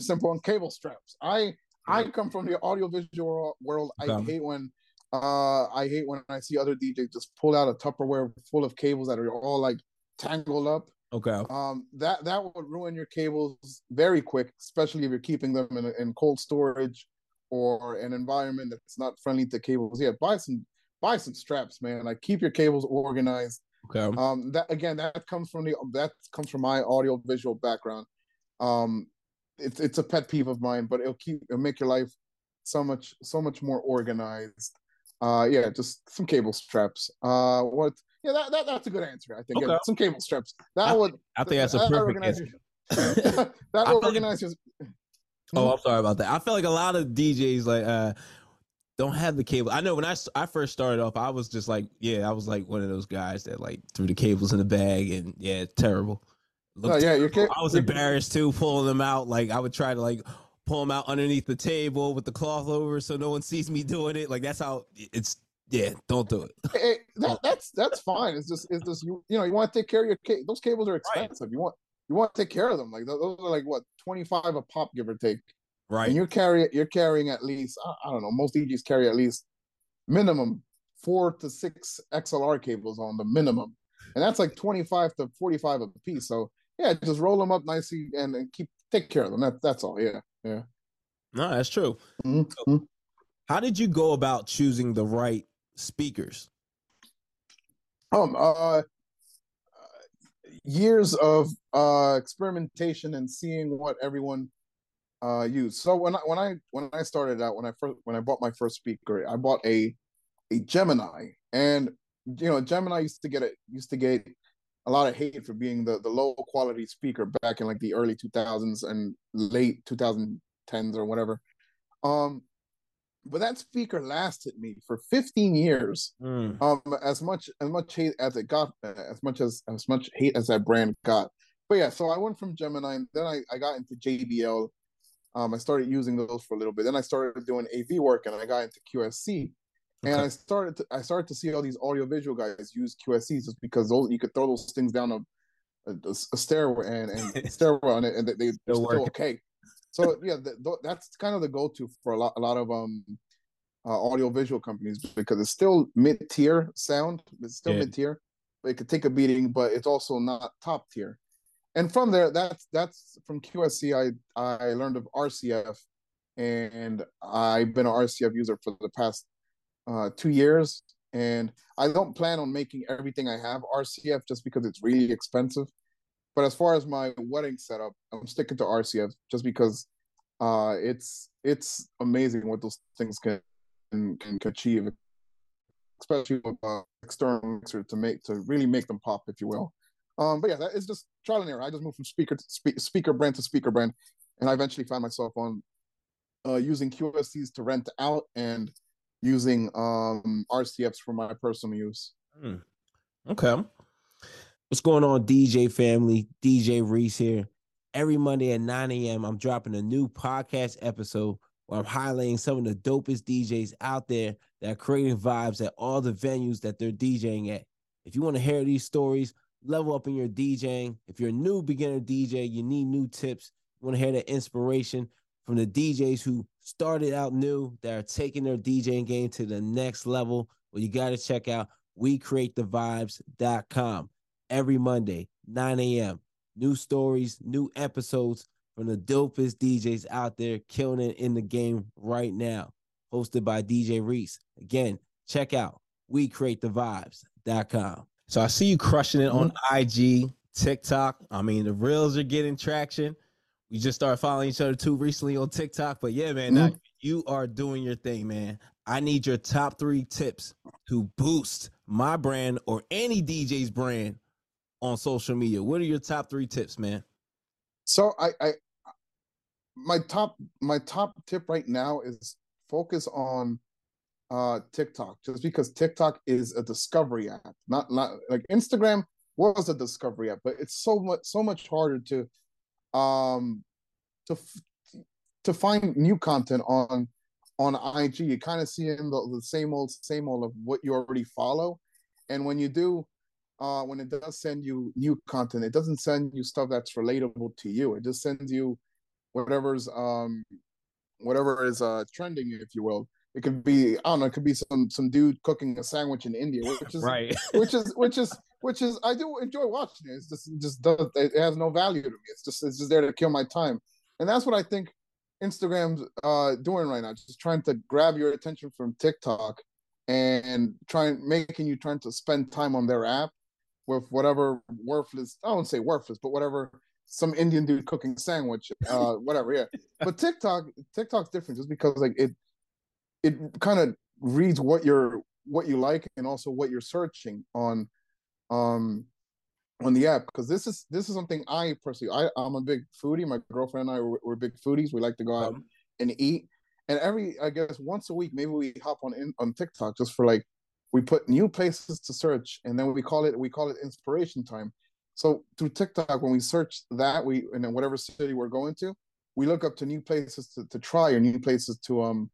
Simple on cable straps. I I come from the audiovisual world. I Okay. hate when uh I hate when I see other DJs just pull out a Tupperware full of cables that are all like tangled up. Okay. Um, that that would ruin your cables very quick, especially if you're keeping them in, in cold storage or an environment that's not friendly to cables. Yeah, buy some buy some straps, man. Like keep your cables organized. Okay. Um, that again, that comes from the that comes from my audio visual background. Um, it's it's a pet peeve of mine, but it'll keep it'll make your life so much so much more organized. Uh, yeah, just some cable straps. Uh, what? Yeah, that, that that's a good answer. I think Yeah, some cable straps. That I would I think that's a that perfect organize answer. that will organize your Oh, I'm sorry about that. I feel like a lot of DJs like uh don't have the cable. I know when I, I first started off, I was just like, yeah, I was like one of those guys that like threw the cables in the bag and yeah, terrible. Looked yeah, your terrible. ca- I was embarrassed too, pulling them out. Like I would try to like pull them out underneath the table with the cloth over so no one sees me doing it. Like that's how it's. Yeah, don't do it. Hey, that, that's that's fine. It's just it's just you you know you want to take care of your ca- those cables are expensive. You want you want to take care of them. Like those are like what twenty five a pop, give or take. Right. And you're carrying you're carrying at least I, I don't know most DJs carry at least minimum four to six XLR cables on the minimum, and that's like twenty five to forty five a piece. So yeah, just roll them up nicely and, and keep take care of them. That that's all. Yeah, yeah. No, that's true. Mhm. How did you go about choosing the right speakers? um uh years of uh experimentation and seeing what everyone uh used so when i when i when i started out when i first when i bought my first speaker i bought a a gemini and you know gemini used to get it used to get a lot of hate for being the the low quality speaker back in like the early 2000s and late 2010s or whatever. Um but that speaker lasted me for 15 years Mm, um as much as much hate as it got as much as as much hate as that brand got. But yeah so i went from gemini and then i, I got into jbl um i started using those for a little bit. Then i started doing av work and i got into qsc and i started to i started to see all these audiovisual guys use qscs just because those you could throw those things down a, a, a stairway and, and stairwell on it and they, they're Still still okay so yeah th- th- that's kind of the go-to for a lot a lot of um uh, audio visual companies because it's still mid tier sound. It's still Yeah. mid tier. It could take a beating, but it's also not top tier. And from there, that's that's from QSC. I I learned of RCF, and I've been an RCF user for the past uh, two years. And I don't plan on making everything I have RCF just because it's really expensive. But as far as my wedding setup, I'm sticking to RCF just because uh, it's it's amazing what those things can can, can achieve, especially with uh, external mixer to make to really make them pop, if you will. Um, but yeah, that is just trial and error. I just moved from speaker to spe- speaker brand to speaker brand, and I eventually found myself on uh, using QSCs to rent out and using um, RCFs for my personal use. Hmm. Okay. What's going on, DJ family? DJ Reese here. Every Monday at 9 a.m., I'm dropping a new podcast episode where I'm highlighting some of the dopest DJs out there that are creating vibes at all the venues that they're DJing at. If you want to hear these stories, level up in your DJing. If you're a new beginner DJ, you need new tips. You want to hear the inspiration from the DJs who started out new that are taking their DJing game to the next level. Well, you got to check out WeCreateTheVibes.com every Monday, 9 a.m. New stories, new episodes from the dopest DJs out there killing it in the game right now. Hosted by DJ Reese. Again, check out WeCreateTheVibes.com. So I see you crushing it on mm-hmm. IG, TikTok. I mean, the reels are getting traction. We just started following each other too recently on TikTok. But yeah, man, now you are doing your thing, man. I need your top three tips to boost my brand or any DJ's brand on social media. What are your top three tips, man? So I, I my top my top tip right now is focus on uh TikTok just because TikTok is a discovery app not not like Instagram was a discovery app but it's so much so much harder to um to to find new content on on IG you kind of see in the, the same old same old of what you already follow. And when you do uh when it does send you new content it doesn't send you stuff that's relatable to you. It just sends you whatever's um whatever is uh trending if you will. It could be i don't know it could be some some dude cooking a sandwich in india which is right. which is which is which is i do enjoy watching it. It's just it just does it has no value to me. It's just it's just there to kill my time. And that's what i think instagram's uh doing right now just trying to grab your attention from tiktok and trying making you trying to spend time on their app with whatever worthless i don't say worthless but whatever some Indian dude cooking sandwich, uh, whatever. Yeah, but TikTok, TikTok's different just because like it, it kind of reads what you're what you like and also what you're searching on, um, on the app. Because this is this is something I personally I I'm a big foodie. My girlfriend and I we're, we're big foodies. We like to go out um, and eat. And every I guess once a week maybe we hop on in on TikTok just for like we put new places to search and then we call it we call it inspiration time so through TikTok, when we search that, we and then whatever city we're going to, we look up to new places to, to try or new places to um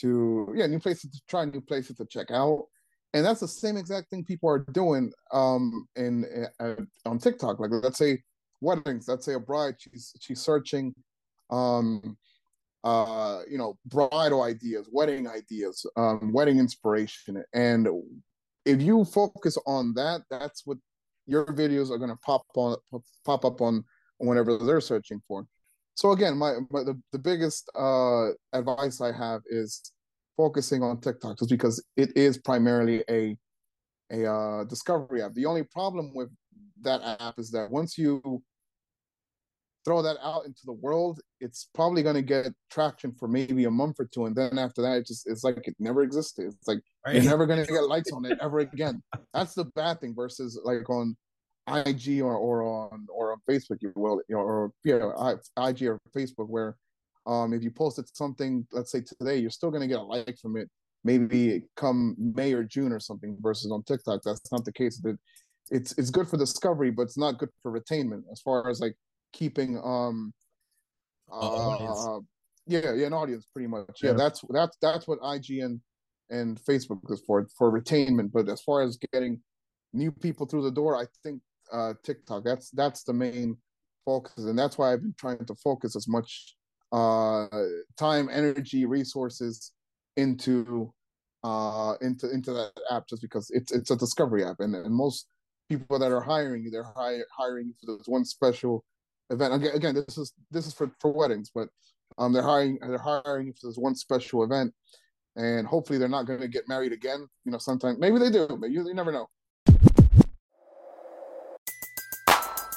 to yeah new places to try, new places to check out, and that's the same exact thing people are doing um in uh, on TikTok. Like let's say weddings, let's say a bride, she's she's searching um uh you know bridal ideas, wedding ideas, um wedding inspiration, and if you focus on that, that's what your videos are going to pop on pop up on whenever they're searching for. So again, my, my the, the biggest uh, advice I have is focusing on TikTok just because it is primarily a a uh, discovery app. The only problem with that app is that once you throw that out into the world, it's probably going to get traction for maybe a month or two, and then after that, it just it's like it never existed. It's like right. you're never going to get likes on it ever again. That's the bad thing. Versus like on IG or, or on or on Facebook, you will, you know, or yeah, IG or Facebook, where um if you posted something, let's say today, you're still going to get a like from it. Maybe come May or June or something. Versus on TikTok, that's not the case. That it's it's good for discovery, but it's not good for retainment as far as like keeping um uh, yeah yeah an audience pretty much yeah, yeah that's that's that's what IG and and Facebook is for for retainment but as far as getting new people through the door I think uh TikTok that's that's the main focus and that's why I've been trying to focus as much uh time energy resources into uh into into that app just because it's it's a discovery app and, and most people that are hiring you they're hire, hiring for this one special event. Again, again, this is this is for for weddings, but um, they're hiring they're hiring for this one special event, and hopefully they're not going to get married again. You know, sometimes maybe they do, but you, you never know.